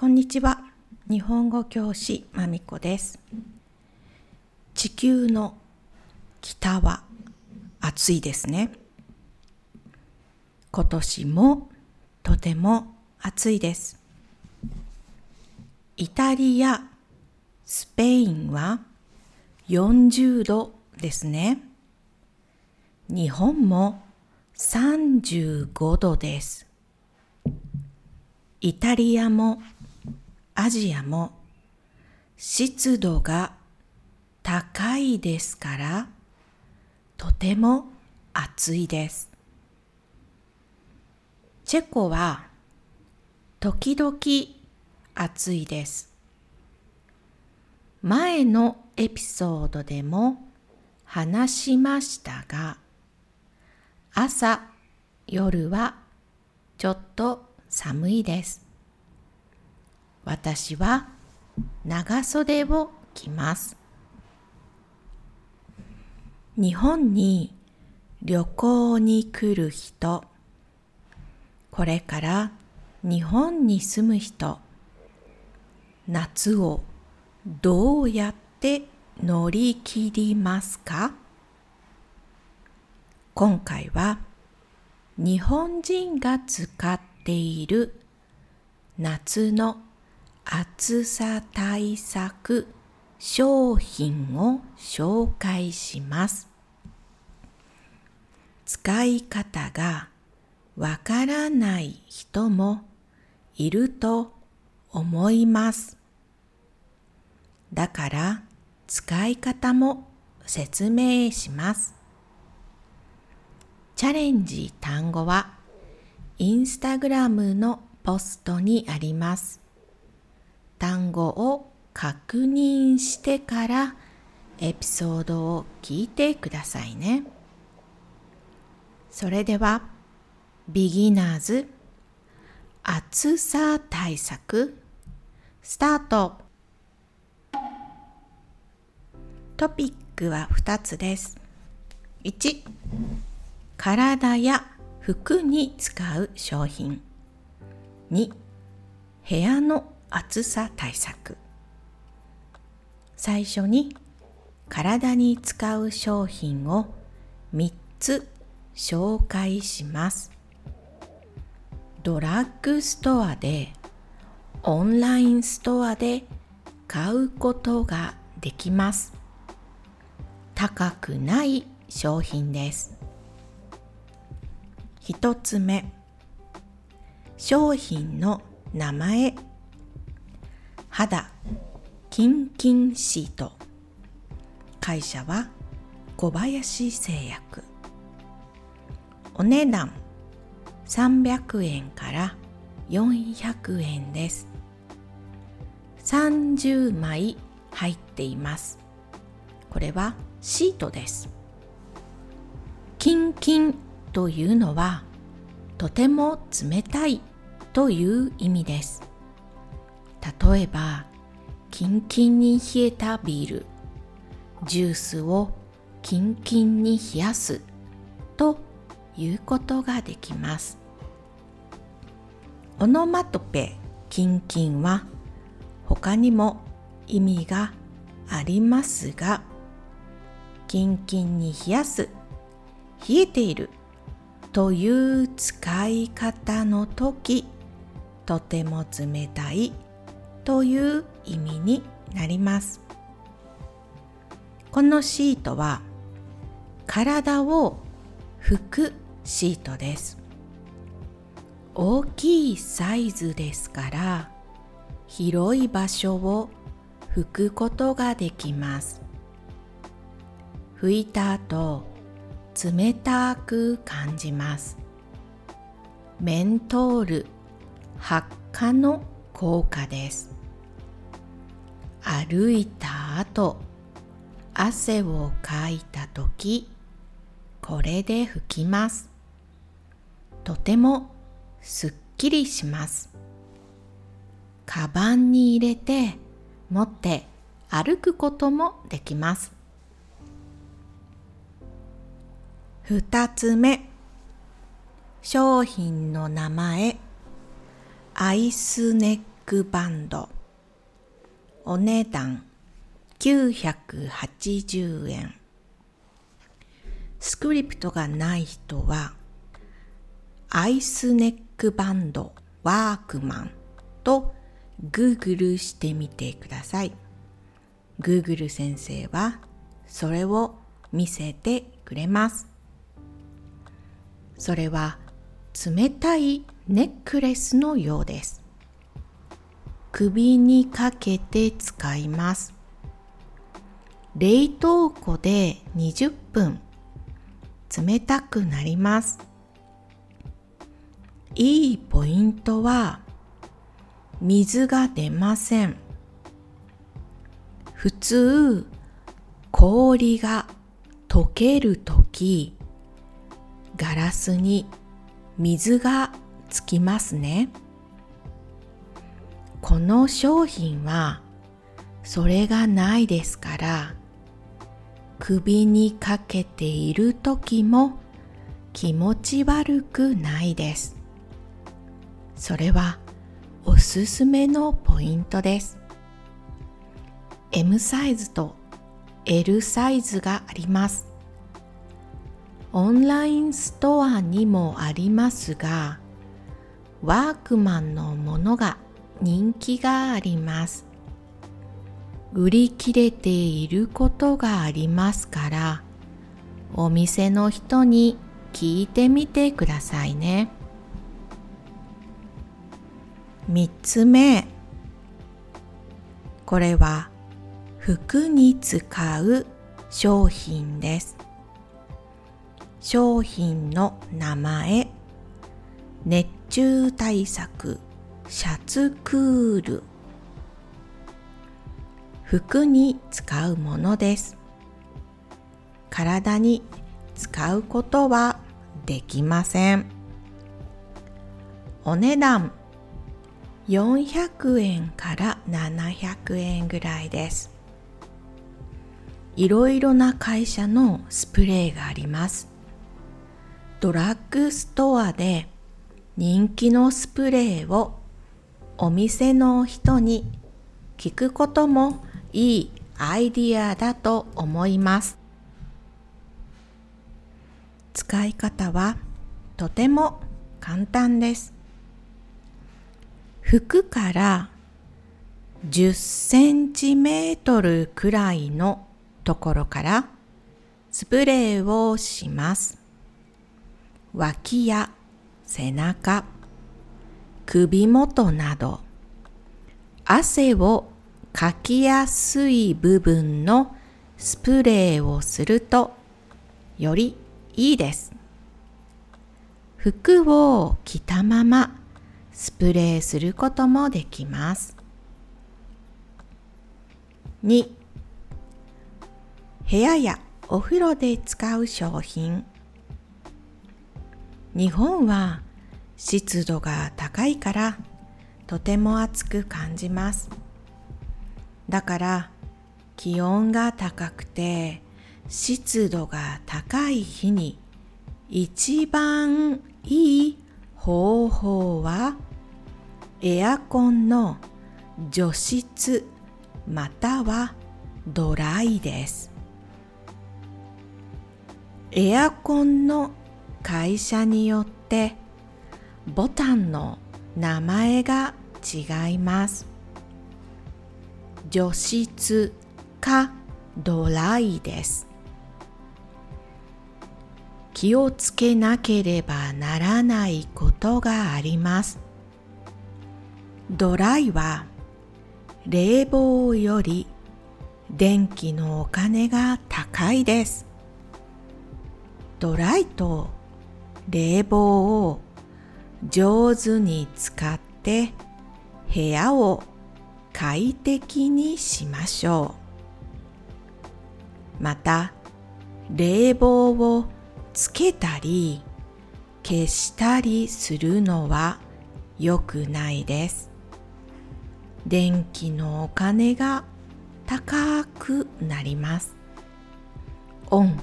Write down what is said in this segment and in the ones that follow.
こんにちは。日本語教師まみこです。地球の北は暑いですね。今年もとても暑いです。イタリア、スペインは40度ですね。日本も35度です。イタリアもアジアも湿度が高いですからとても暑いです。チェコは時々暑いです。前のエピソードでも話しましたが朝夜はちょっと寒いです。私は長袖を着ます。日本に旅行に来る人、これから日本に住む人、夏をどうやって乗り切りますか？今回は日本人が使っている夏の暑さ対策商品を紹介します。使い方がわからない人もいると思います。だから使い方も説明します。チャレンジ単語はインスタグラムのポストにあります。単語を確認してからエピソードを聞いてくださいね。それでは、ビギナーズ暑さ対策スタートトピックは2つです。1、体や服に使う商品。2、部屋の暑さ対策。最初に体に使う商品を3つ紹介します。ドラッグストアでオンラインストアで買うことができます。高くない商品です。1つ目商品の名前。肌。キンキンシート。会社は小林製薬。お値段300円から400円です。30枚入っています。これはシートです。キンキンというのはとても冷たいという意味です。例えばキンキンに冷えたビール。ジュースをキンキンに冷やす。ということができます。オノマトペキンキンは他にも意味がありますがキンキンに冷やす。冷えている。という使い方の時とても冷たい。という意味になります。このシートは体を拭くシートです。大きいサイズですから広い場所を拭くことができます。拭いた後冷たく感じます。メントール発火の効果です。歩いた後汗をかいた時これで拭きます。とてもすっきりします。カバンに入れて持って歩くこともできます。二つ目商品の名前アイスネックバンド。お値段980円スクリプトがない人はアイスネックバンドワークマンと Google してみてください。Google 先生はそれを見せてくれます。それは冷たいネックレスのようです。首にかけて使います。冷凍庫で20分冷たくなります。いいポイントは水が出ません。普通氷が溶けるときガラスに水がつきますね。この商品はそれがないですから首にかけている時も気持ち悪くないです。それはおすすめのポイントです M サイズと L サイズがありますオンラインストアにもありますがワークマンのものが人気があります。売り切れていることがありますからお店の人に聞いてみてくださいね。3つ目。これは服に使う商品です。商品の名前。熱中対策。シャツクール。服に使うものです。体に使うことはできません。お値段400円から700円ぐらいです。いろいろな会社のスプレーがあります。ドラッグストアで人気のスプレーをお店の人に聞くこともいいアイディアだと思います使い方はとても簡単です服から10センチメートルくらいのところからスプレーをします。脇や背中、首元など汗をかきやすい部分のスプレーをするとよりいいです。服を着たままスプレーすることもできます。2部屋やお風呂で使う商品日本は湿度が高いからとても暑く感じます。だから気温が高くて湿度が高い日に一番いい方法はエアコンの除湿またはドライです。エアコンの会社によってボタンの名前が違います。除湿かドライです。気をつけなければならないことがあります。ドライは冷房より電気のお金が高いです。ドライと冷房を上手に使って部屋を快適にしましょう。また冷房をつけたり消したりするのは良くないです。電気のお金が高くなります。オン、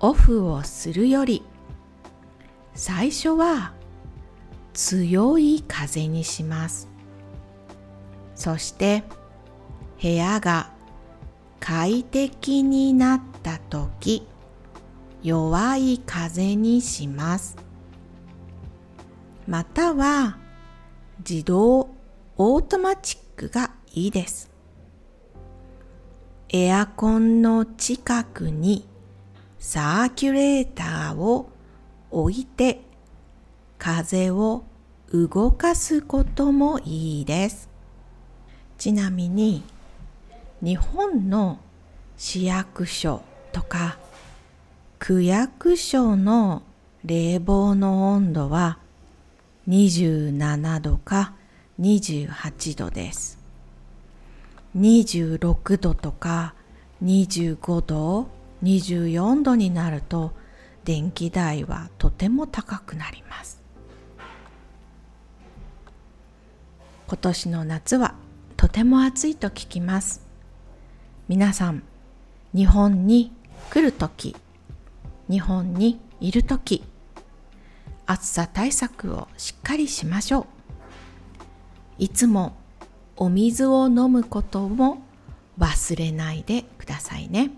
オフをするより最初は強い風にします。そして部屋が快適になった時弱い風にしますまたは自動オートマチックがいいですエアコンの近くにサーキュレーターを置いて風を動かすこともいいです。ちなみに日本の市役所とか区役所の冷房の温度は27度か28度です。26度とか25度24度になると電気代はとても高くなります今年の夏はとても暑いと聞きます皆さん日本に来るとき日本にいるとき暑さ対策をしっかりしましょういつもお水を飲むことも忘れないでくださいね。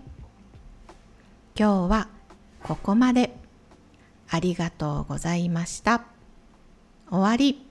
今日はここまで。ありがとうございました。終わり。